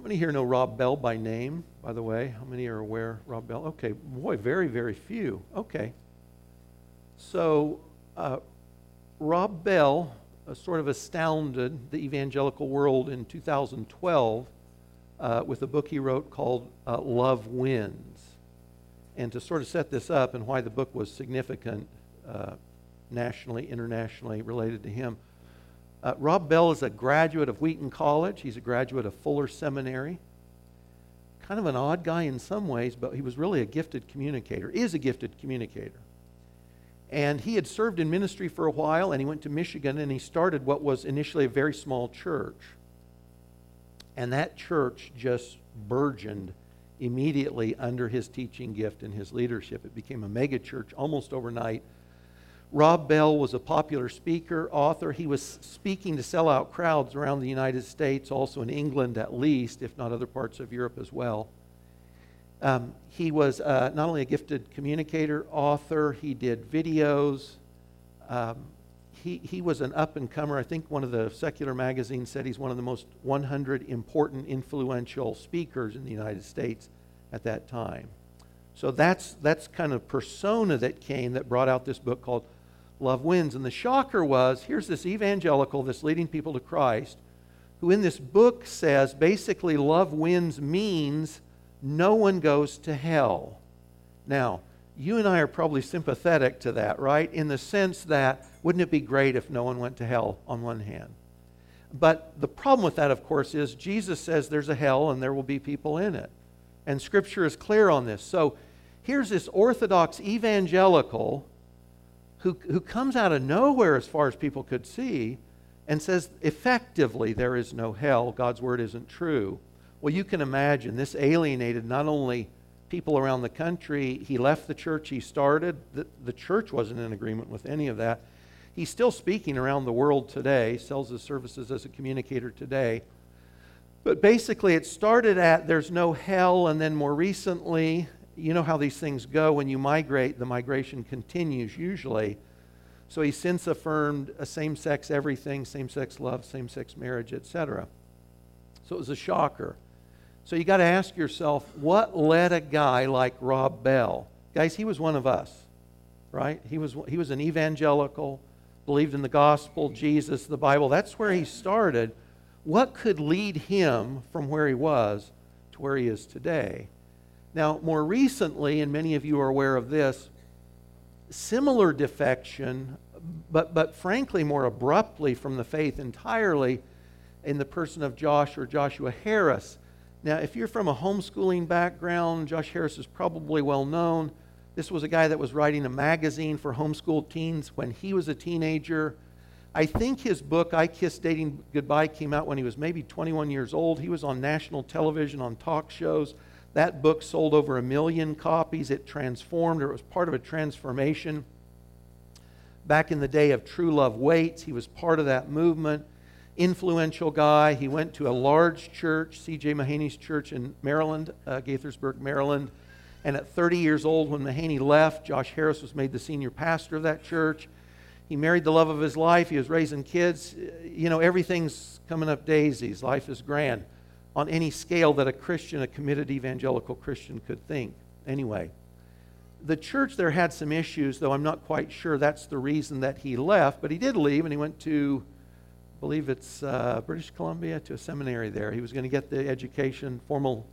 how many here know Rob Bell by name, by the way? How many are aware Rob Bell? Okay, boy, very, very few. Okay. So, uh, Rob Bell uh, sort of astounded the evangelical world in 2012 uh, with a book he wrote called uh, Love Wins. And to sort of set this up and why the book was significant uh, nationally, internationally related to him, uh, Rob Bell is a graduate of Wheaton College. He's a graduate of Fuller Seminary. Kind of an odd guy in some ways, but he was really a gifted communicator, is a gifted communicator. And he had served in ministry for a while, and he went to Michigan and he started what was initially a very small church. And that church just burgeoned immediately under his teaching gift and his leadership. It became a megachurch almost overnight Rob Bell was a popular speaker, author. He was speaking to sell out crowds around the United States, also in England at least, if not other parts of Europe as well. Um, he was uh, not only a gifted communicator, author, he did videos. Um, he, he was an up and comer. I think one of the secular magazines said he's one of the most 100 important, influential speakers in the United States at that time. So that's, that's kind of persona that came that brought out this book called love wins. And the shocker was here's this evangelical that's leading people to Christ, who in this book says basically love wins means no one goes to hell. Now, you and I are probably sympathetic to that, right? In the sense that wouldn't it be great if no one went to hell on one hand? But the problem with that, of course, is Jesus says there's a hell and there will be people in it. And Scripture is clear on this. So here's this Orthodox evangelical who, who comes out of nowhere as far as people could see and says effectively there is no hell, God's word isn't true. Well, you can imagine this alienated not only people around the country, he left the church he started, the, the church wasn't in agreement with any of that. He's still speaking around the world today, sells his services as a communicator today. But basically, it started at there's no hell, and then more recently, you know how these things go. When you migrate, the migration continues usually. So he since affirmed a same sex everything, same sex love, same sex marriage, etc. So it was a shocker. So you got to ask yourself what led a guy like Rob Bell? Guys, he was one of us, right? He was, he was an evangelical, believed in the gospel, Jesus, the Bible. That's where he started. What could lead him from where he was to where he is today? Now, more recently, and many of you are aware of this, similar defection, but, but frankly more abruptly from the faith entirely, in the person of Josh or Joshua Harris. Now, if you're from a homeschooling background, Josh Harris is probably well known. This was a guy that was writing a magazine for homeschooled teens when he was a teenager. I think his book, I Kissed Dating Goodbye, came out when he was maybe 21 years old. He was on national television, on talk shows. That book sold over a million copies. It transformed, or it was part of a transformation. Back in the day of True Love Waits, he was part of that movement. Influential guy. He went to a large church, C.J. Mahaney's church in Maryland, uh, Gaithersburg, Maryland. And at 30 years old, when Mahaney left, Josh Harris was made the senior pastor of that church. He married the love of his life. He was raising kids. You know, everything's coming up daisies. Life is grand on any scale that a Christian, a committed evangelical Christian, could think. Anyway, the church there had some issues, though I'm not quite sure that's the reason that he left, but he did leave and he went to, I believe it's uh, British Columbia, to a seminary there. He was going to get the education, formal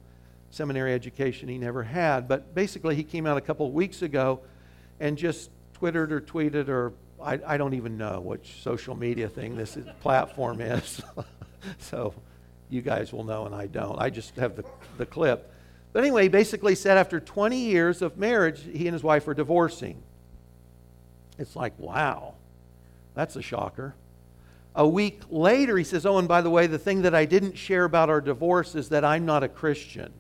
seminary education he never had. But basically, he came out a couple of weeks ago and just twittered or tweeted or I, I don't even know which social media thing this platform is. so you guys will know and I don't. I just have the, the clip. But anyway, he basically said after 20 years of marriage, he and his wife are divorcing. It's like, wow, that's a shocker. A week later, he says, Oh, and by the way, the thing that I didn't share about our divorce is that I'm not a Christian.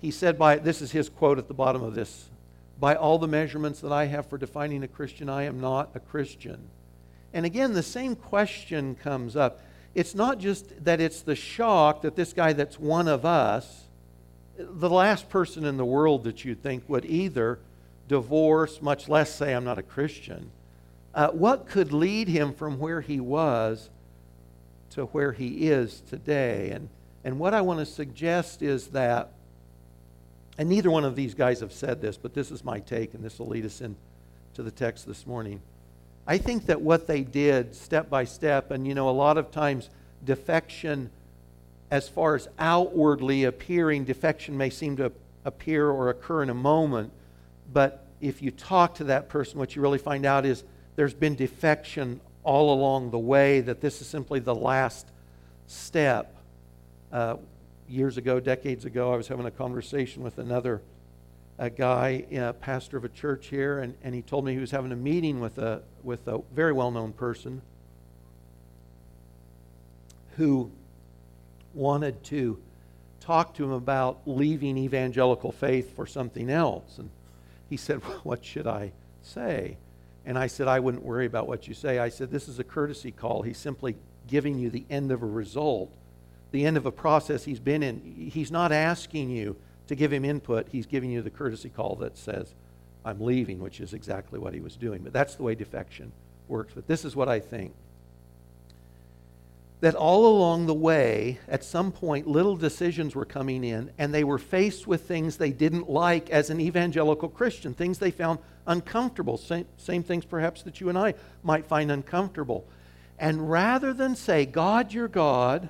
He said, by this is his quote at the bottom of this by all the measurements that I have for defining a Christian, I am not a Christian. And again, the same question comes up it's not just that it's the shock that this guy that's one of us, the last person in the world that you'd think would either divorce, much less say, I'm not a Christian. Uh, what could lead him from where he was to where he is today? And And what I want to suggest is that, and neither one of these guys have said this, but this is my take, and this will lead us into the text this morning. I think that what they did step by step, and you know, a lot of times defection, as far as outwardly appearing, defection may seem to appear or occur in a moment, but if you talk to that person, what you really find out is there's been defection all along the way, that this is simply the last step. Uh, years ago, decades ago, I was having a conversation with another a guy, a pastor of a church here, and, and he told me he was having a meeting with a, with a very well known person who wanted to talk to him about leaving evangelical faith for something else. And he said, well, What should I say? And I said, I wouldn't worry about what you say. I said, This is a courtesy call. He's simply giving you the end of a result, the end of a process he's been in. He's not asking you to give him input, he's giving you the courtesy call that says, I'm leaving, which is exactly what he was doing. But that's the way defection works. But this is what I think that all along the way, at some point, little decisions were coming in, and they were faced with things they didn't like as an evangelical Christian, things they found uncomfortable. Same, same things, perhaps, that you and I might find uncomfortable. And rather than say, God, you're God,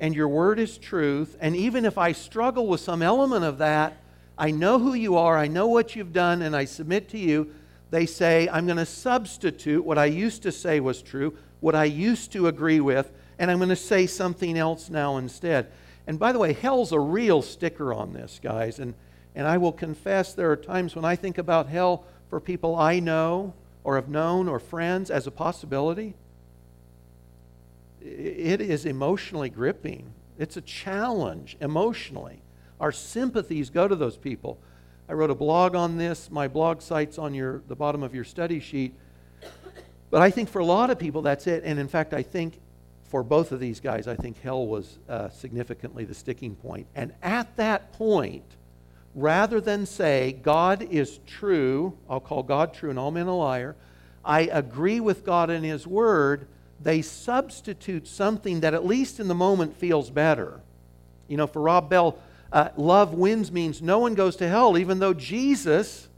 and your word is truth. And even if I struggle with some element of that, I know who you are, I know what you've done, and I submit to you. They say, I'm going to substitute what I used to say was true, what I used to agree with, and I'm going to say something else now instead. And by the way, hell's a real sticker on this, guys. And, and I will confess there are times when I think about hell for people I know or have known or friends as a possibility it is emotionally gripping. It's a challenge emotionally. Our sympathies go to those people. I wrote a blog on this. My blog site's on your, the bottom of your study sheet. But I think for a lot of people, that's it. And in fact, I think for both of these guys, I think hell was uh, significantly the sticking point. And at that point, rather than say, God is true, I'll call God true and all men a liar, I agree with God and His Word, they substitute something that, at least in the moment, feels better. You know, for Rob Bell, uh, love wins means no one goes to hell, even though Jesus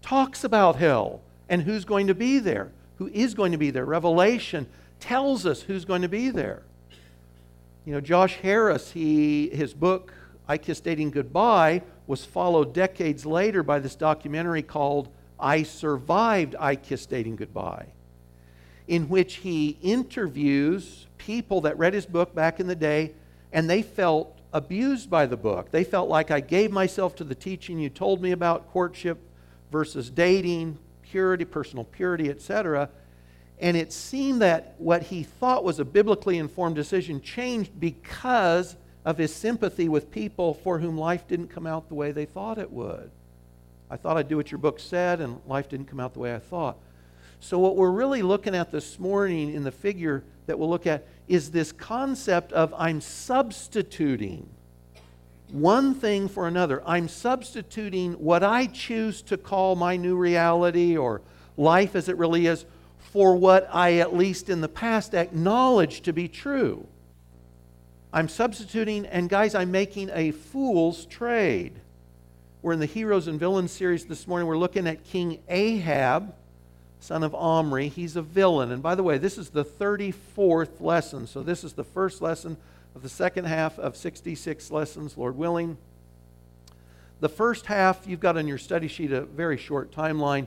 talks about hell and who's going to be there, who is going to be there. Revelation tells us who's going to be there. You know, Josh Harris, he, his book, I Kissed Dating Goodbye, was followed decades later by this documentary called I Survived I Kissed Dating Goodbye in which he interviews people that read his book back in the day and they felt abused by the book. They felt like I gave myself to the teaching you told me about courtship versus dating, purity, personal purity, etc. And it seemed that what he thought was a biblically informed decision changed because of his sympathy with people for whom life didn't come out the way they thought it would. I thought I'd do what your book said, and life didn't come out the way I thought. So, what we're really looking at this morning in the figure that we'll look at is this concept of I'm substituting one thing for another. I'm substituting what I choose to call my new reality or life as it really is for what I, at least in the past, acknowledged to be true. I'm substituting, and guys, I'm making a fool's trade. We're in the Heroes and Villains series this morning. We're looking at King Ahab son of Omri. He's a villain. And by the way, this is the 34th lesson. So this is the first lesson of the second half of 66 lessons, Lord willing. The first half, you've got on your study sheet a very short timeline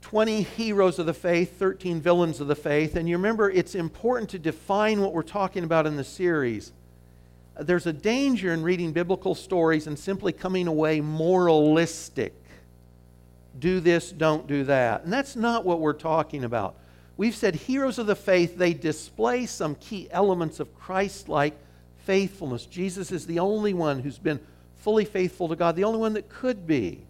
20 heroes of the faith, 13 villains of the faith. And you remember, it's important to define what we're talking about in the series. There's a danger in reading biblical stories and simply coming away moralistic do this, don't do that. And that's not what we're talking about. We've said heroes of the faith, they display some key elements of Christ like faithfulness. Jesus is the only one who's been fully faithful to God, the only one that could be.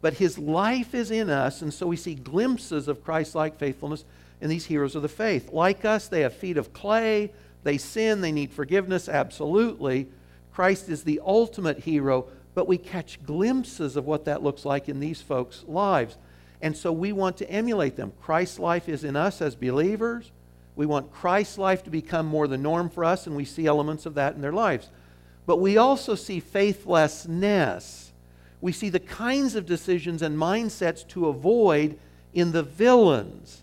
But his life is in us, and so we see glimpses of Christ like faithfulness in these heroes of the faith. Like us, they have feet of clay, they sin, they need forgiveness, absolutely. Christ is the ultimate hero, but we catch glimpses of what that looks like in these folks' lives. And so we want to emulate them. Christ's life is in us as believers. We want Christ's life to become more the norm for us, and we see elements of that in their lives. But we also see faithlessness. We see the kinds of decisions and mindsets to avoid in the villains.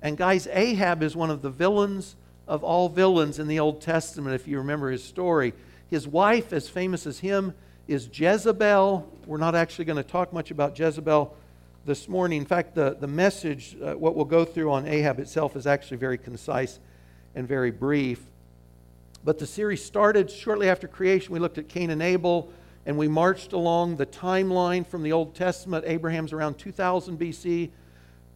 And guys, Ahab is one of the villains of all villains in the Old Testament, if you remember his story. His wife, as famous as him, is Jezebel. We're not actually going to talk much about Jezebel this morning. In fact, the, the message, uh, what we'll go through on Ahab itself, is actually very concise and very brief. But the series started shortly after creation. We looked at Cain and Abel, and we marched along the timeline from the Old Testament. Abraham's around 2000 BC.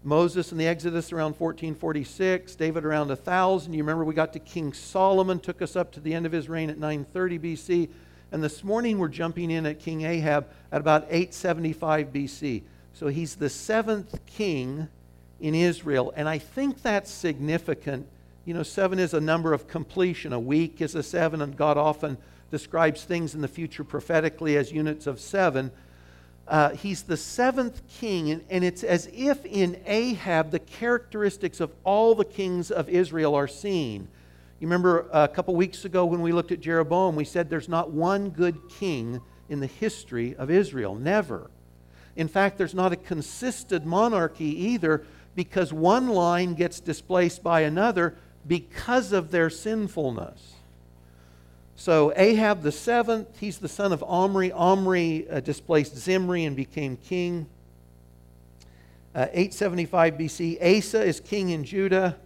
Moses in the Exodus around 1446, David around 1000. You remember we got to King Solomon, took us up to the end of his reign at 930 BC. And this morning we're jumping in at King Ahab at about 875 BC. So he's the seventh king in Israel. And I think that's significant. You know, seven is a number of completion. A week is a seven, and God often describes things in the future prophetically as units of seven. Uh, he's the seventh king, and, and it's as if in Ahab the characteristics of all the kings of Israel are seen. You remember a couple weeks ago when we looked at Jeroboam, we said there's not one good king in the history of Israel. Never. In fact, there's not a consistent monarchy either because one line gets displaced by another because of their sinfulness. So Ahab the seventh, he's the son of Omri. Omri uh, displaced Zimri and became king. Uh, 875 BC, Asa is king in Judah.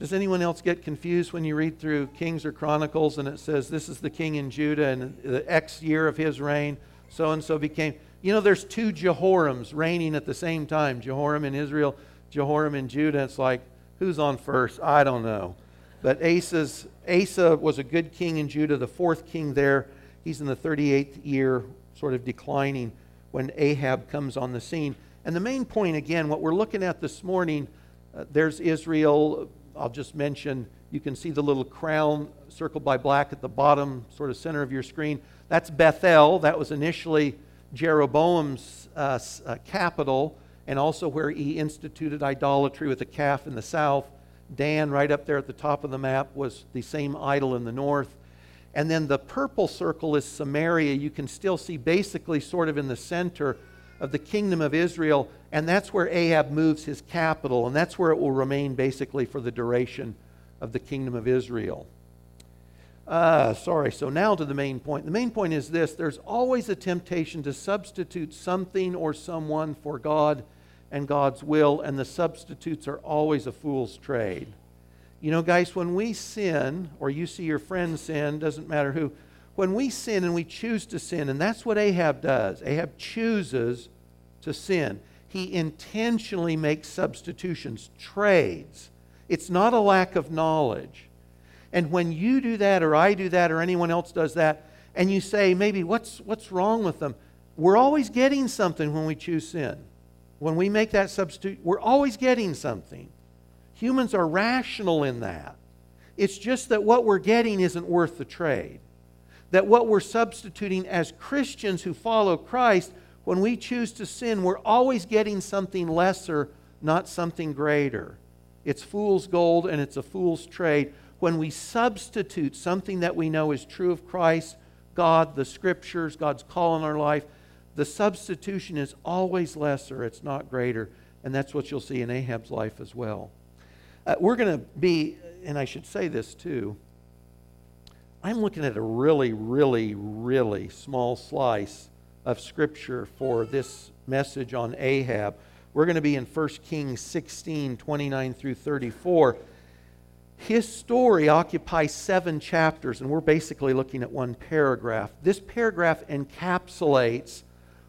Does anyone else get confused when you read through Kings or Chronicles and it says this is the king in Judah and the X year of his reign, so and so became. You know, there's two Jehorams reigning at the same time Jehoram in Israel, Jehoram in Judah. It's like, who's on first? I don't know. But Asa's, Asa was a good king in Judah, the fourth king there. He's in the 38th year, sort of declining when Ahab comes on the scene. And the main point, again, what we're looking at this morning, uh, there's Israel. I'll just mention, you can see the little crown circled by black at the bottom, sort of center of your screen. That's Bethel. That was initially Jeroboam's uh, uh, capital, and also where he instituted idolatry with a calf in the south. Dan, right up there at the top of the map, was the same idol in the north. And then the purple circle is Samaria. You can still see basically sort of in the center of the kingdom of Israel. And that's where Ahab moves his capital. And that's where it will remain basically for the duration of the kingdom of Israel. Uh, sorry, so now to the main point. The main point is this there's always a temptation to substitute something or someone for God and God's will, and the substitutes are always a fool's trade. You know, guys, when we sin, or you see your friend sin, doesn't matter who, when we sin and we choose to sin, and that's what Ahab does, Ahab chooses to sin. He intentionally makes substitutions, trades. It's not a lack of knowledge. And when you do that, or I do that, or anyone else does that, and you say, maybe, what's, what's wrong with them? We're always getting something when we choose sin. When we make that substitute, we're always getting something. Humans are rational in that. It's just that what we're getting isn't worth the trade. That what we're substituting as Christians who follow Christ, when we choose to sin, we're always getting something lesser, not something greater. It's fool's gold and it's a fool's trade. When we substitute something that we know is true of Christ, God, the Scriptures, God's call in our life, the substitution is always lesser, it's not greater. And that's what you'll see in Ahab's life as well. Uh, we're going to be, and I should say this too, I'm looking at a really, really, really small slice of Scripture for this message on Ahab. We're going to be in 1 Kings 16 29 through 34. His story occupies seven chapters, and we're basically looking at one paragraph. This paragraph encapsulates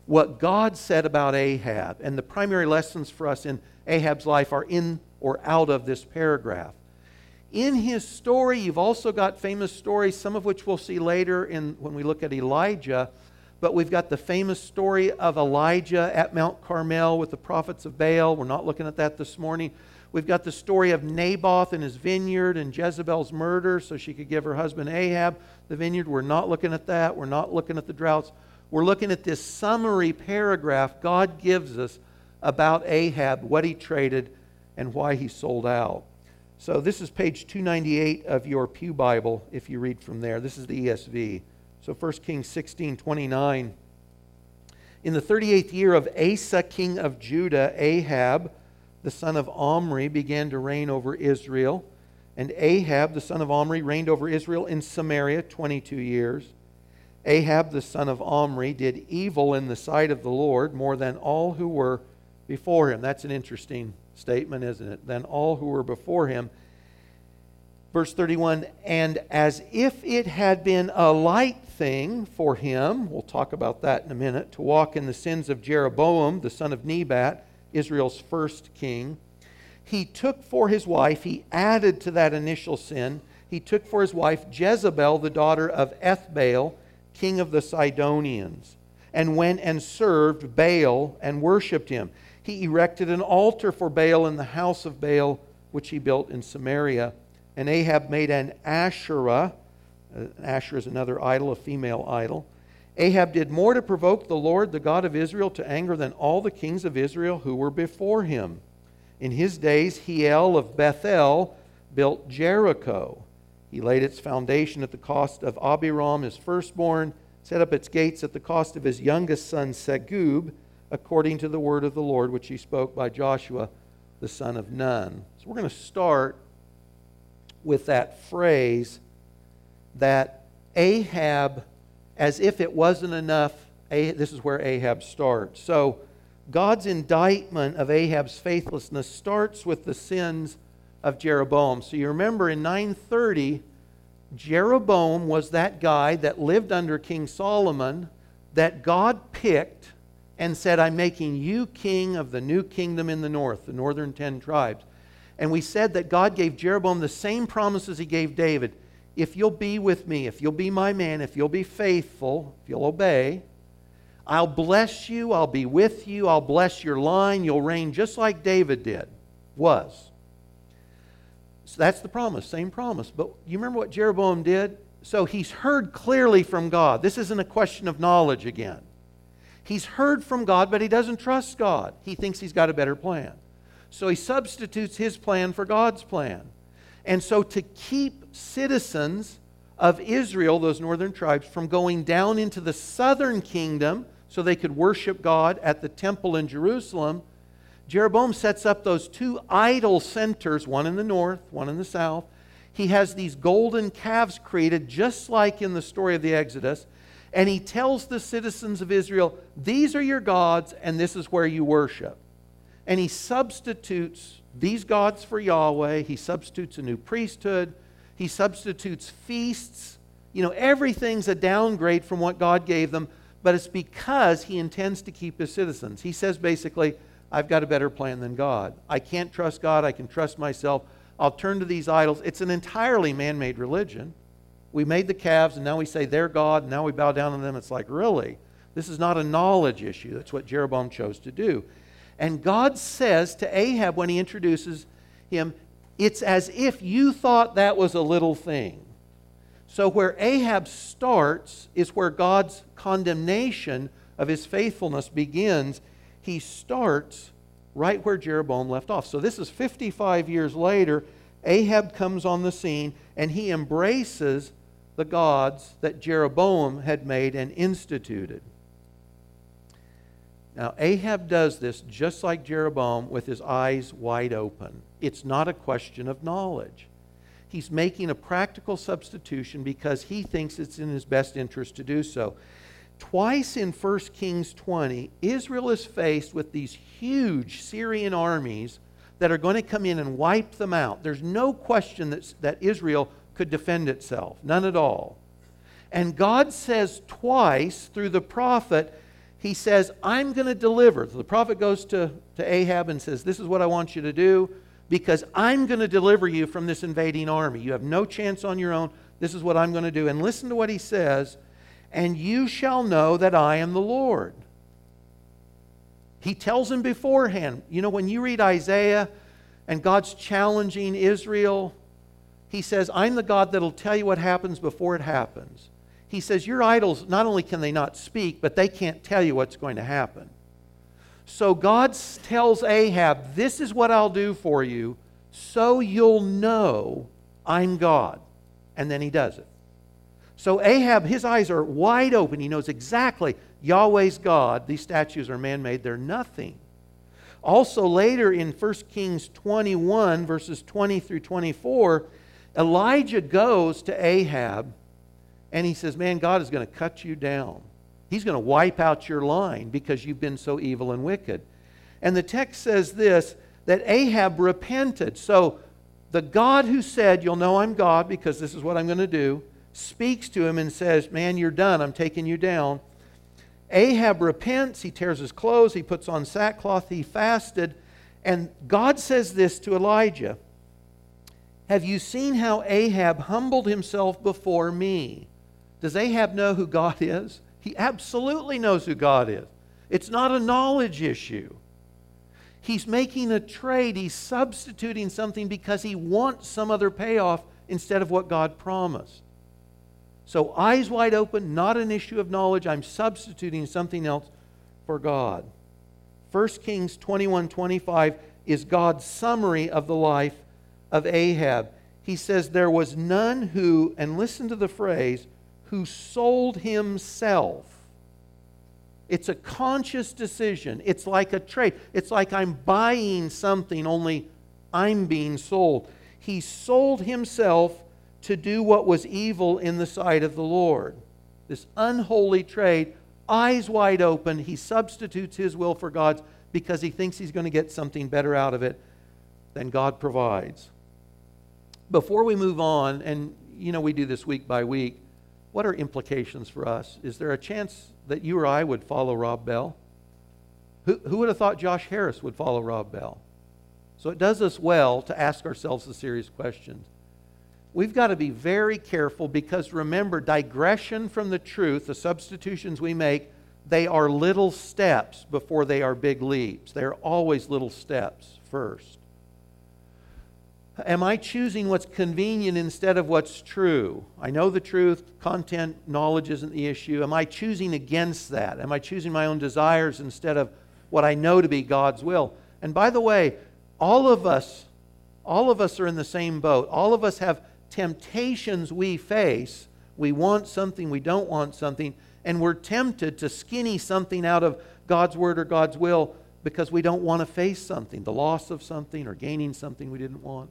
what God said about Ahab. And the primary lessons for us in Ahab's life are in or out of this paragraph. In his story, you've also got famous stories, some of which we'll see later in, when we look at Elijah. But we've got the famous story of Elijah at Mount Carmel with the prophets of Baal. We're not looking at that this morning. We've got the story of Naboth and his vineyard and Jezebel's murder so she could give her husband Ahab the vineyard. We're not looking at that. We're not looking at the droughts. We're looking at this summary paragraph God gives us about Ahab, what he traded, and why he sold out. So this is page 298 of your Pew Bible, if you read from there. This is the ESV. So 1 Kings 16 29. In the 38th year of Asa, king of Judah, Ahab, the son of Omri, began to reign over Israel. And Ahab, the son of Omri, reigned over Israel in Samaria 22 years. Ahab, the son of Omri, did evil in the sight of the Lord more than all who were before him. That's an interesting statement, isn't it? Than all who were before him. Verse 31 And as if it had been a light thing for him, we'll talk about that in a minute, to walk in the sins of Jeroboam, the son of Nebat, Israel's first king, he took for his wife, he added to that initial sin, he took for his wife Jezebel, the daughter of Ethbaal, king of the Sidonians, and went and served Baal and worshipped him he erected an altar for Baal in the house of Baal, which he built in Samaria. And Ahab made an Asherah. Uh, Asherah is another idol, a female idol. Ahab did more to provoke the Lord, the God of Israel, to anger than all the kings of Israel who were before him. In his days, Hiel of Bethel built Jericho. He laid its foundation at the cost of Abiram, his firstborn, set up its gates at the cost of his youngest son, Segub according to the word of the Lord, which he spoke by Joshua, the son of Nun. So we're going to start with that phrase that Ahab, as if it wasn't enough, this is where Ahab starts. So God's indictment of Ahab's faithlessness starts with the sins of Jeroboam. So you remember in 930, Jeroboam was that guy that lived under King Solomon that God picked and said, I'm making you king of the new kingdom in the north, the northern ten tribes. And we said that God gave Jeroboam the same promises he gave David. If you'll be with me, if you'll be my man, if you'll be faithful, if you'll obey, I'll bless you, I'll be with you, I'll bless your line, you'll reign just like David did, was. So that's the promise, same promise. But you remember what Jeroboam did? So he's heard clearly from God. This isn't a question of knowledge again. He's heard from God, but he doesn't trust God. He thinks he's got a better plan. So he substitutes his plan for God's plan. And so, to keep citizens of Israel, those northern tribes, from going down into the southern kingdom so they could worship God at the temple in Jerusalem, Jeroboam sets up those two idol centers, one in the north, one in the south. He has these golden calves created, just like in the story of the Exodus and he tells the citizens of Israel, These are your gods, and this is where you worship. And he substitutes these gods for Yahweh. He substitutes a new priesthood. He substitutes feasts. You know, everything's a downgrade from what God gave them, but it's because he intends to keep his citizens. He says basically, I've got a better plan than God. I can't trust God. I can trust myself. I'll turn to these idols. It's an entirely man made religion we made the calves and now we say they're God and now we bow down to them. It's like, really? This is not a knowledge issue. That's what Jeroboam chose to do. And God says to Ahab when he introduces him, it's as if you thought that was a little thing. So, where Ahab starts is where God's condemnation of his faithfulness begins. He starts right where Jeroboam left off. So, this is 55 years later. Ahab comes on the scene and he embraces the gods that Jeroboam had made and instituted. Now, Ahab does this just like Jeroboam with his eyes wide open. It's not a question of knowledge. He's making a practical substitution because he thinks it's in his best interest to do so. Twice in 1 Kings 20, Israel is faced with these huge Syrian armies that are going to come in and wipe them out. There's no question that, that Israel could defend itself. None at all. And God says twice through the prophet, He says, I'm going to deliver. So the prophet goes to, to Ahab and says, This is what I want you to do because I'm going to deliver you from this invading army. You have no chance on your own. This is what I'm going to do. And listen to what he says and you shall know that I am the Lord. He tells him beforehand. You know, when you read Isaiah and God's challenging Israel he says, I'm the God that'll tell you what happens before it happens. He says, Your idols, not only can they not speak, but they can't tell you what's going to happen. So God tells Ahab, This is what I'll do for you. so you'll know I'm God. And then he does it. So Ahab, his eyes are wide open. He knows exactly Yahweh's God. These statues are man made, they're nothing. Also, later in 1 Kings 21, verses 20 through 24, Elijah goes to Ahab and he says, Man, God is going to cut you down. He's going to wipe out your line because you've been so evil and wicked. And the text says this that Ahab repented. So the God who said, You'll know I'm God because this is what I'm going to do, speaks to him and says, Man, you're done. I'm taking you down. Ahab repents. He tears his clothes. He puts on sackcloth. He fasted. And God says this to Elijah Have you seen how Ahab humbled himself before me? Does Ahab know who God is? He absolutely knows who God is. It's not a knowledge issue. He's making a trade. He's substituting something because he wants some other payoff instead of what God promised. So, eyes wide open, not an issue of knowledge. I'm substituting something else for God. 1 Kings 21 25 is God's summary of the life of Ahab. He says, There was none who, and listen to the phrase, who sold himself. It's a conscious decision. It's like a trade. It's like I'm buying something, only I'm being sold. He sold himself to do what was evil in the sight of the Lord. This unholy trade, eyes wide open, he substitutes his will for God's because he thinks he's going to get something better out of it than God provides. Before we move on, and you know we do this week by week, what are implications for us? Is there a chance that you or I would follow Rob Bell? Who, who would have thought Josh Harris would follow Rob Bell? So it does us well to ask ourselves the serious questions. We've got to be very careful because remember, digression from the truth, the substitutions we make, they are little steps before they are big leaps. They're always little steps first. Am I choosing what's convenient instead of what's true? I know the truth, content, knowledge isn't the issue. Am I choosing against that? Am I choosing my own desires instead of what I know to be God's will? And by the way, all of us, all of us are in the same boat. All of us have temptations we face. We want something, we don't want something, and we're tempted to skinny something out of God's word or God's will because we don't want to face something, the loss of something or gaining something we didn't want.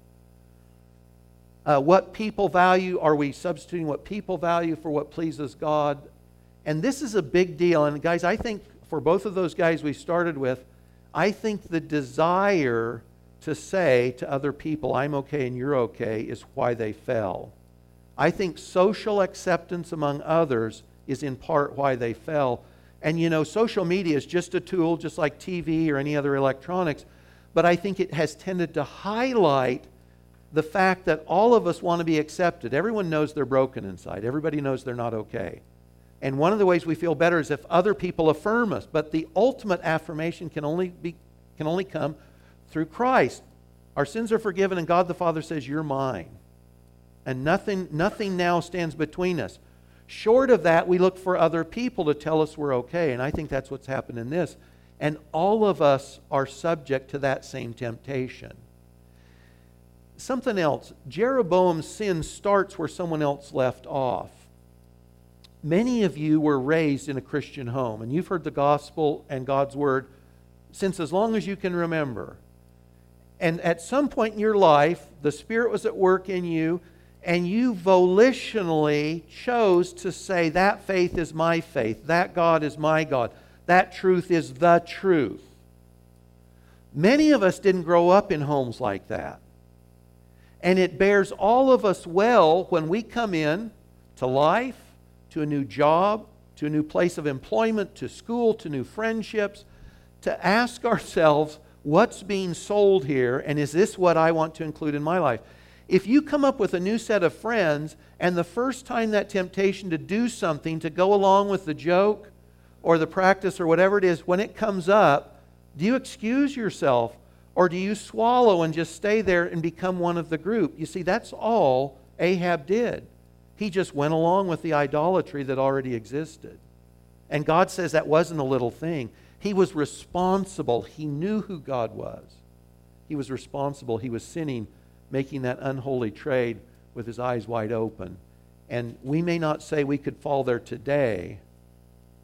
Uh, what people value, are we substituting what people value for what pleases God? And this is a big deal. And guys, I think for both of those guys we started with, I think the desire to say to other people, I'm okay and you're okay, is why they fell. I think social acceptance among others is in part why they fell. And you know, social media is just a tool, just like TV or any other electronics, but I think it has tended to highlight the fact that all of us want to be accepted. Everyone knows they're broken inside, everybody knows they're not okay. And one of the ways we feel better is if other people affirm us. But the ultimate affirmation can only, be, can only come through Christ. Our sins are forgiven, and God the Father says, You're mine. And nothing, nothing now stands between us. Short of that, we look for other people to tell us we're okay. And I think that's what's happened in this. And all of us are subject to that same temptation something else. Jeroboam's sin starts where someone else left off. Many of you were raised in a Christian home, and you've heard the gospel and God's word since as long as you can remember. And at some point in your life, the Spirit was at work in you, and you volitionally chose to say, That faith is my faith, that God is my God, that truth is the truth. Many of us didn't grow up in homes like that. And it bears all of us well when we come in to life, to a new job, to a new place of employment, to school, to new friendships, to ask ourselves, what's being sold here, and is this what I want to include in my life? If you come up with a new set of friends, and the first time that temptation to do something, to go along with the joke or the practice or whatever it is, when it comes up, do you excuse yourself or do you swallow and just stay there and become one of the group? You see, that's all Ahab did. He just went along with the idolatry that already existed. And God says that wasn't a little thing. He was responsible. He knew who God was. he was responsible. He was sinning, making that unholy trade with his eyes wide open. And we may not say we could fall there today,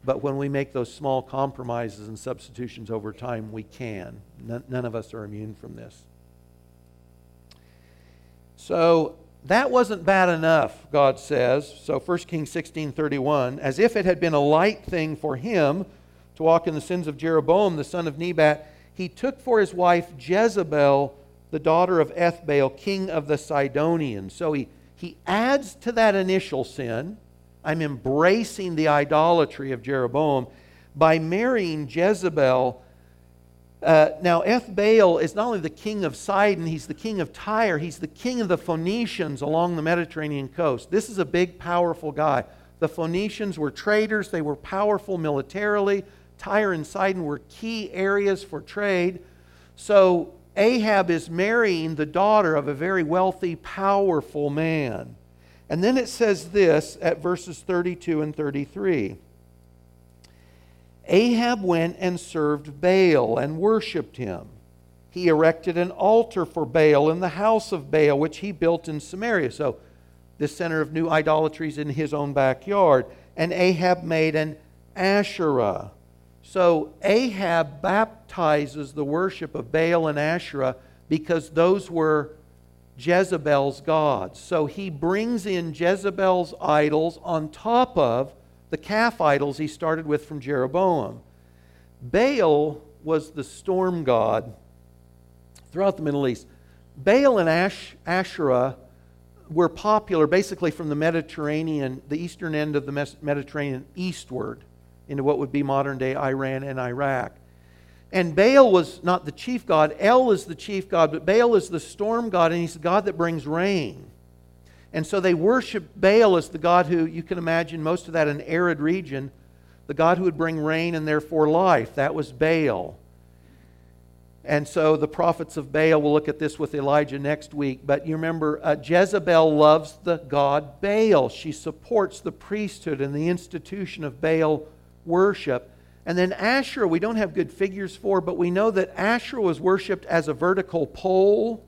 but when we make those small compromises and substitutions over time, we can. None, none of us are immune from this. So that wasn't bad enough, God says. So 1 Kings 16 31, as if it had been a light thing for him to walk in the sins of Jeroboam, the son of Nebat, he took for his wife Jezebel, the daughter of Ethbaal, king of the Sidonians. So he, he adds to that initial sin. I'm embracing the idolatry of Jeroboam by marrying Jezebel uh, now, Ethbaal is not only the king of Sidon, he's the king of Tyre, he's the king of the Phoenicians along the Mediterranean coast. This is a big, powerful guy. The Phoenicians were traders, they were powerful militarily. Tyre and Sidon were key areas for trade. So, Ahab is marrying the daughter of a very wealthy, powerful man. And then it says this at verses 32 and 33. Ahab went and served Baal and worshiped him. He erected an altar for Baal in the house of Baal, which he built in Samaria. So, this center of new idolatries in his own backyard. And Ahab made an Asherah. So, Ahab baptizes the worship of Baal and Asherah because those were Jezebel's gods. So, he brings in Jezebel's idols on top of the calf idols he started with from Jeroboam. Baal was the storm god throughout the Middle East. Baal and Ash, Asherah were popular basically from the Mediterranean, the eastern end of the Mediterranean eastward into what would be modern day Iran and Iraq. And Baal was not the chief god, El is the chief god, but Baal is the storm god, and he's the god that brings rain. And so they worship Baal as the God who, you can imagine most of that in arid region, the God who would bring rain and therefore life. That was Baal. And so the prophets of Baal, we'll look at this with Elijah next week. But you remember, uh, Jezebel loves the god Baal. She supports the priesthood and the institution of Baal worship. And then Asherah, we don't have good figures for, but we know that Asherah was worshipped as a vertical pole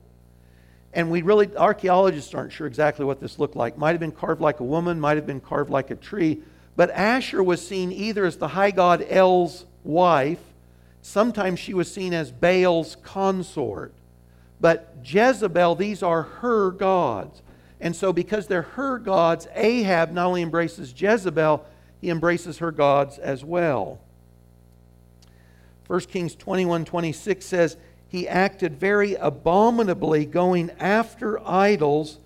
and we really, archaeologists aren't sure exactly what this looked like. Might have been carved like a woman, might have been carved like a tree. But Asher was seen either as the high god El's wife, sometimes she was seen as Baal's consort. But Jezebel, these are her gods. And so, because they're her gods, Ahab not only embraces Jezebel, he embraces her gods as well. 1 Kings 21 26 says, he acted very abominably, going after idols,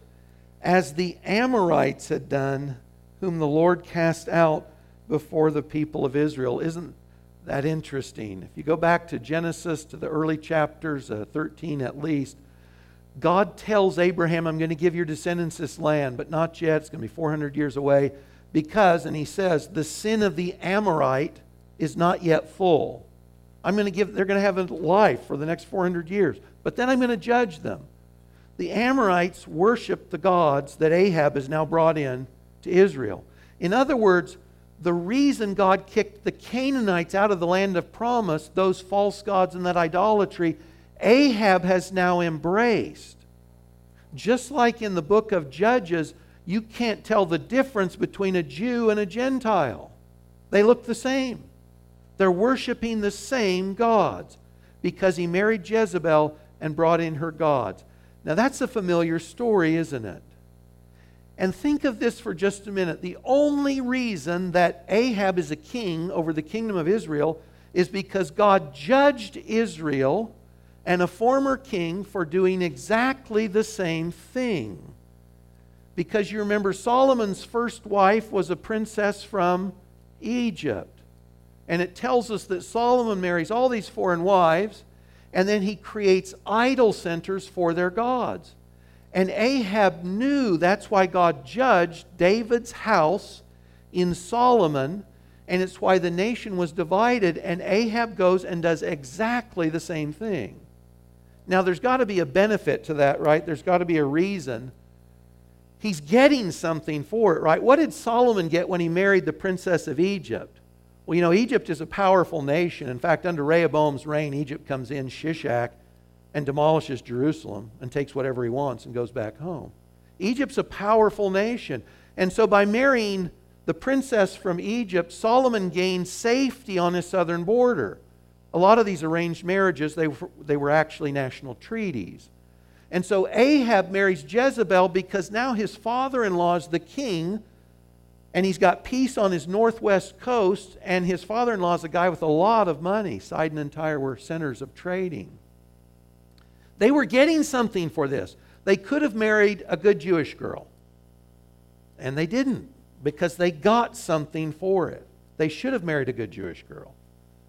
as the Amorites had done, whom the Lord cast out before the people of Israel. Isn't that interesting? If you go back to Genesis, to the early chapters, uh, 13 at least, God tells Abraham, I'm going to give your descendants this land, but not yet. It's going to be 400 years away. Because, and he says, the sin of the Amorite is not yet full. I'm going to give, they're going to have a life for the next 400 years. But then I'm going to judge them. The Amorites worship the gods that Ahab has now brought in to Israel. In other words, the reason God kicked the Canaanites out of the land of promise, those false gods and that idolatry, Ahab has now embraced. Just like in the book of Judges, you can't tell the difference between a Jew and a Gentile. They look the same. They're worshiping the same gods because he married Jezebel and brought in her gods. Now, that's a familiar story, isn't it? And think of this for just a minute. The only reason that Ahab is a king over the kingdom of Israel is because God judged Israel and a former king for doing exactly the same thing. Because you remember, Solomon's first wife was a princess from Egypt. And it tells us that Solomon marries all these foreign wives, and then he creates idol centers for their gods. And Ahab knew that's why God judged David's house in Solomon, and it's why the nation was divided, and Ahab goes and does exactly the same thing. Now, there's got to be a benefit to that, right? There's got to be a reason. He's getting something for it, right? What did Solomon get when he married the princess of Egypt? Well, you know, Egypt is a powerful nation. In fact, under Rehoboam's reign, Egypt comes in, Shishak, and demolishes Jerusalem and takes whatever he wants and goes back home. Egypt's a powerful nation. And so by marrying the princess from Egypt, Solomon gained safety on his southern border. A lot of these arranged marriages, they were, they were actually national treaties. And so Ahab marries Jezebel because now his father in law is the king, and he's got peace on his northwest coast, and his father in law is a guy with a lot of money. Sidon and Tyre were centers of trading. They were getting something for this. They could have married a good Jewish girl, and they didn't because they got something for it. They should have married a good Jewish girl,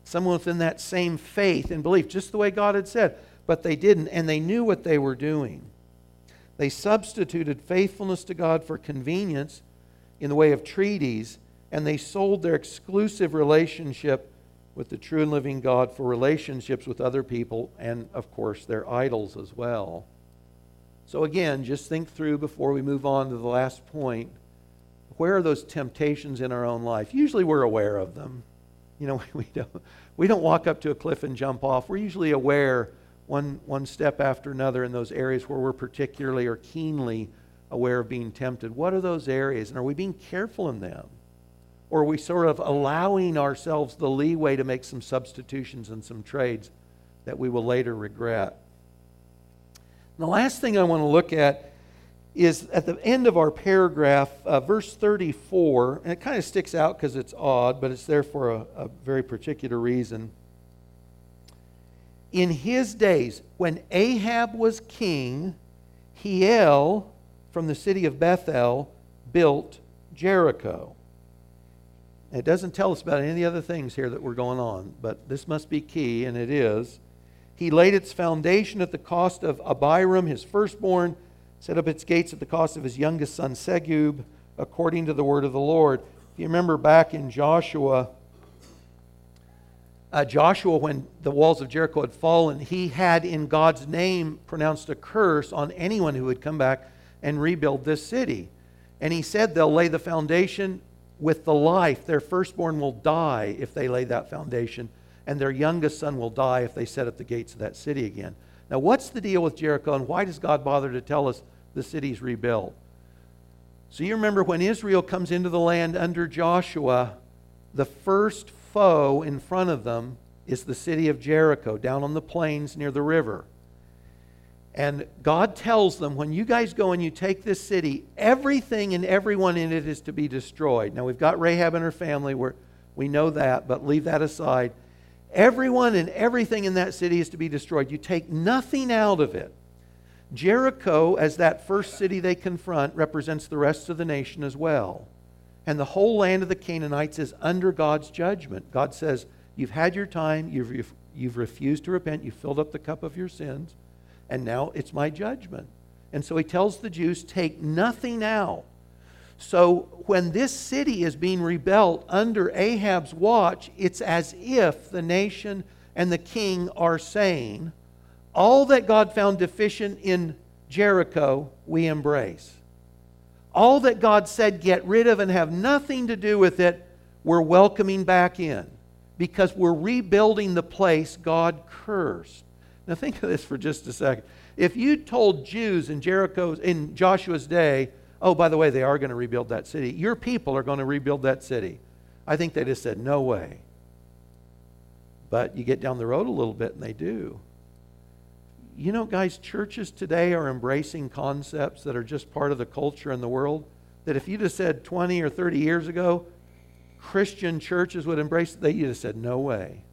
someone within that same faith and belief, just the way God had said, but they didn't, and they knew what they were doing. They substituted faithfulness to God for convenience in the way of treaties, and they sold their exclusive relationship with the true and living God for relationships with other people and, of course, their idols as well. So, again, just think through before we move on to the last point where are those temptations in our own life? Usually we're aware of them. You know, we don't, we don't walk up to a cliff and jump off. We're usually aware one, one step after another in those areas where we're particularly or keenly aware of being tempted. What are those areas? And are we being careful in them? Or are we sort of allowing ourselves the leeway to make some substitutions and some trades that we will later regret? And the last thing I want to look at is at the end of our paragraph, uh, verse 34, and it kind of sticks out because it's odd, but it's there for a, a very particular reason. In his days, when Ahab was king, Hiel from the city of Bethel built Jericho. It doesn't tell us about any other things here that were going on, but this must be key, and it is. He laid its foundation at the cost of Abiram, his firstborn, set up its gates at the cost of his youngest son Segub, according to the word of the Lord. If you remember back in Joshua, uh, Joshua, when the walls of Jericho had fallen, he had in God's name pronounced a curse on anyone who would come back and rebuild this city. And he said they'll lay the foundation with the life. Their firstborn will die if they lay that foundation, and their youngest son will die if they set up the gates of that city again. Now, what's the deal with Jericho, and why does God bother to tell us the city's rebuilt? So, you remember when Israel comes into the land under Joshua, the first foe in front of them is the city of Jericho down on the plains near the river. And God tells them, when you guys go and you take this city, everything and everyone in it is to be destroyed. Now, we've got Rahab and her family, where we know that, but leave that aside. Everyone and everything in that city is to be destroyed. You take nothing out of it. Jericho, as that first city they confront, represents the rest of the nation as well. And the whole land of the Canaanites is under God's judgment. God says, You've had your time, you've, you've refused to repent, you've filled up the cup of your sins and now it's my judgment. And so he tells the Jews, take nothing out. So when this city is being rebuilt under Ahab's watch, it's as if the nation and the king are saying, all that God found deficient in Jericho, we embrace. All that God said get rid of and have nothing to do with it, we're welcoming back in because we're rebuilding the place God cursed. Now think of this for just a second. If you told Jews in Jericho's in Joshua's day, oh, by the way, they are going to rebuild that city. Your people are going to rebuild that city. I think they just said, no way. But you get down the road a little bit and they do. You know, guys, churches today are embracing concepts that are just part of the culture in the world. That if you just said 20 or 30 years ago, Christian churches would embrace they you'd have said, no way.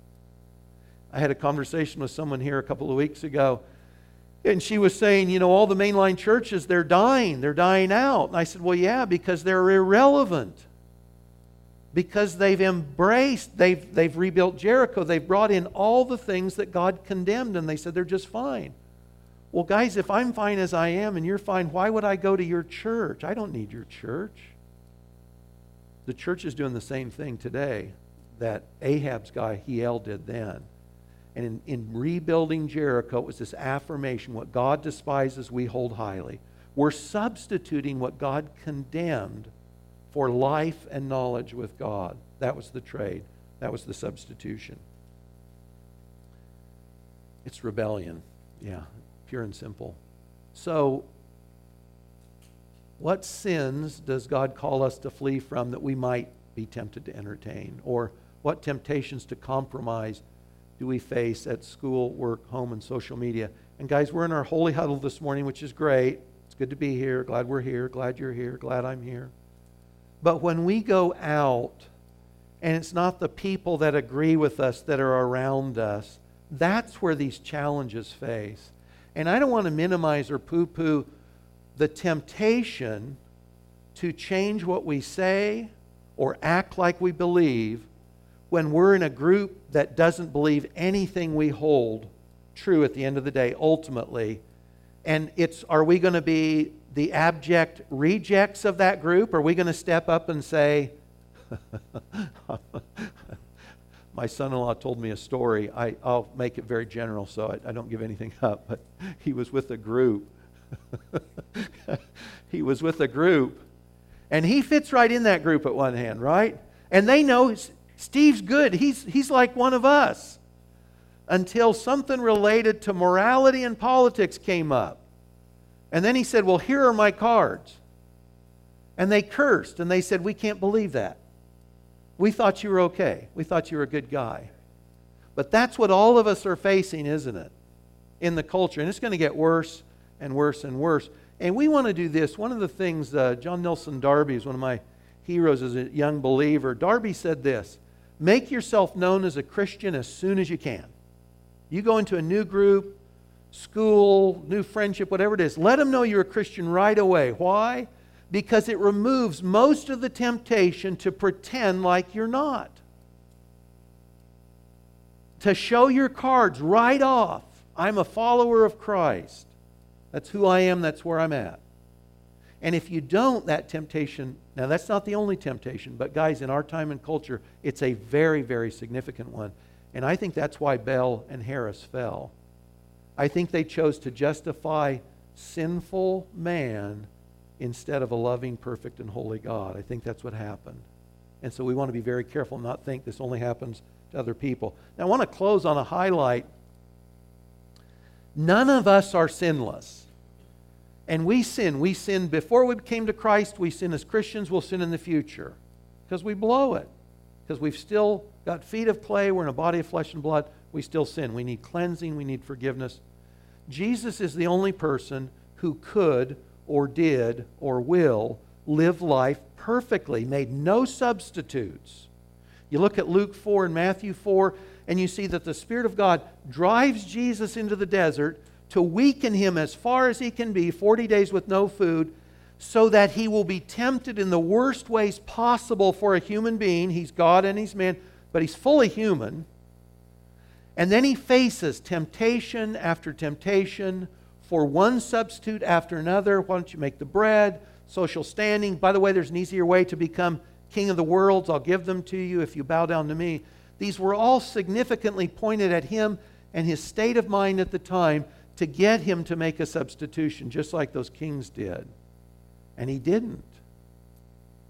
I had a conversation with someone here a couple of weeks ago, and she was saying, you know, all the mainline churches, they're dying. They're dying out. And I said, well, yeah, because they're irrelevant. Because they've embraced, they've, they've rebuilt Jericho, they've brought in all the things that God condemned, and they said they're just fine. Well, guys, if I'm fine as I am and you're fine, why would I go to your church? I don't need your church. The church is doing the same thing today that Ahab's guy, Hiel, did then. And in, in rebuilding Jericho, it was this affirmation what God despises, we hold highly. We're substituting what God condemned for life and knowledge with God. That was the trade, that was the substitution. It's rebellion. Yeah, pure and simple. So, what sins does God call us to flee from that we might be tempted to entertain? Or what temptations to compromise do we face at school, work, home, and social media? And guys, we're in our holy huddle this morning, which is great. It's good to be here. Glad we're here. Glad you're here. Glad I'm here. But when we go out, and it's not the people that agree with us that are around us, that's where these challenges face. And I don't want to minimize or poo poo the temptation to change what we say or act like we believe when we're in a group that doesn't believe anything we hold true at the end of the day, ultimately. And it's are we going to be the abject rejects of that group? Are we going to step up and say, my son-in-law told me a story. I, will make it very general so I, I, don't give anything up. But he was with a group. he was with a group, and he fits right in that group at one hand, right? And they know Steve's good. He's, he's like one of us. Until something related to morality and politics came up. And then he said, Well, here are my cards. And they cursed and they said, We can't believe that. We thought you were okay. We thought you were a good guy. But that's what all of us are facing, isn't it? In the culture. And it's going to get worse and worse and worse. And we want to do this. One of the things, uh, John Nelson Darby is one of my heroes as a young believer. Darby said this Make yourself known as a Christian as soon as you can. You go into a new group, school, new friendship, whatever it is, let them know you're a Christian right away. Why? because it removes most of the temptation to pretend like you're not. To show your cards right off. I'm a follower of Christ. That's who I am, that's where I'm at. And if you don't, that temptation, now that's not the only temptation, but guys, in our time and culture, it's a very, very significant one. And I think that's why Bell and Harris fell. I think they chose to justify sinful man instead of a loving, perfect, and holy God. I think that's what happened. And so we want to be very careful and not think this only happens to other people. Now, I want to close on a highlight. None of us are sinless. And we sin. We sin before we came to Christ. We sin as Christians. We'll sin in the future because we blow it. Because we've still got feet of clay. We're in a body of flesh and blood. We still sin. We need cleansing. We need forgiveness. Jesus is the only person who could or did or will live life perfectly, made no substitutes. You look at Luke 4 and Matthew 4, and you see that the Spirit of God drives Jesus into the desert to weaken him as far as he can be, 40 days with no food, so that he will be tempted in the worst ways possible for a human being. He's God and he's man, but he's fully human. And then he faces temptation after temptation, for one substitute after another. Why don't you make the bread? Social standing. By the way, there's an easier way to become king of the worlds. I'll give them to you if you bow down to me. These were all significantly pointed at him and his state of mind at the time to get him to make a substitution, just like those kings did. And he didn't.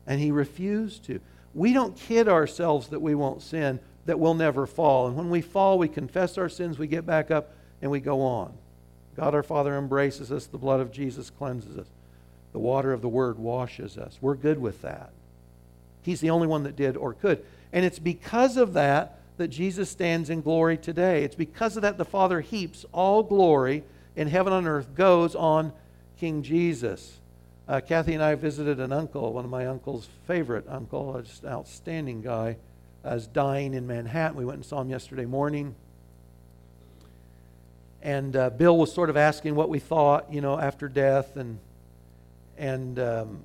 And he refused to. We don't kid ourselves that we won't sin, that we'll never fall. And when we fall, we confess our sins, we get back up, and we go on. God our Father embraces us. The blood of Jesus cleanses us. The water of the Word washes us. We're good with that. He's the only one that did or could. And it's because of that that Jesus stands in glory today. It's because of that the Father heaps all glory in heaven and earth goes on King Jesus. Uh, Kathy and I visited an uncle, one of my uncle's favorite uncle, just an outstanding guy, uh, is dying in Manhattan. We went and saw him yesterday morning. And uh, Bill was sort of asking what we thought, you know, after death, and and um,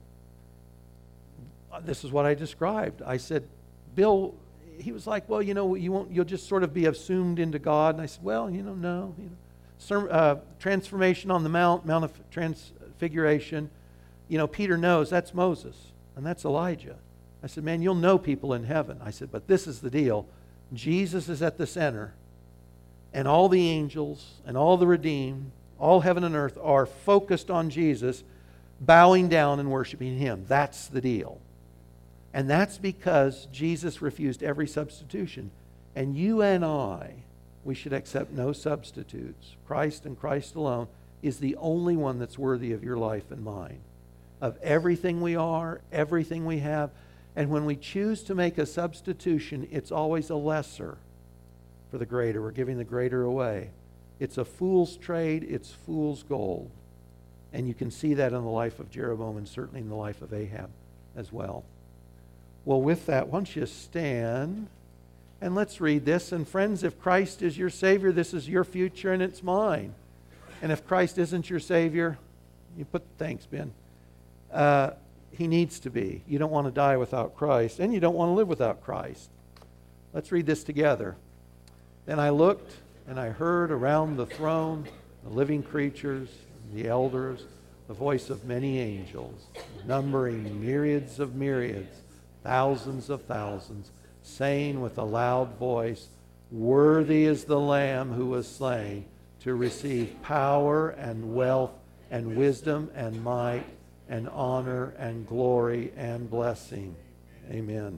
this is what I described. I said, Bill, he was like, well, you know, you won't, you'll just sort of be assumed into God. And I said, well, you know, no, you know, uh, transformation on the mount, Mount of Transfiguration. You know, Peter knows that's Moses and that's Elijah. I said, man, you'll know people in heaven. I said, but this is the deal. Jesus is at the center and all the angels and all the redeemed, all heaven and earth are focused on Jesus, bowing down and worshiping Him. That's the deal. And that's because Jesus refused every substitution. And you and I, we should accept no substitutes. Christ and Christ alone is the only one that's worthy of your life and mine. Of everything we are, everything we have. And when we choose to make a substitution, it's always a lesser for the greater. We're giving the greater away. It's a fool's trade, it's fool's gold. And you can see that in the life of Jeroboam and certainly in the life of Ahab as well. Well, with that, why don't you stand and let's read this. And friends, if Christ is your Savior, this is your future and it's mine. And if Christ isn't your Savior, you put thanks, Ben. Uh, he needs to be. You don't want to die without Christ, and you don't want to live without Christ. Let's read this together. Then I looked, and I heard around the throne the living creatures, the elders, the voice of many angels, numbering myriads of myriads, thousands of thousands, saying with a loud voice, Worthy is the Lamb who was slain to receive power and wealth and wisdom and might and honor and glory and blessing. Amen.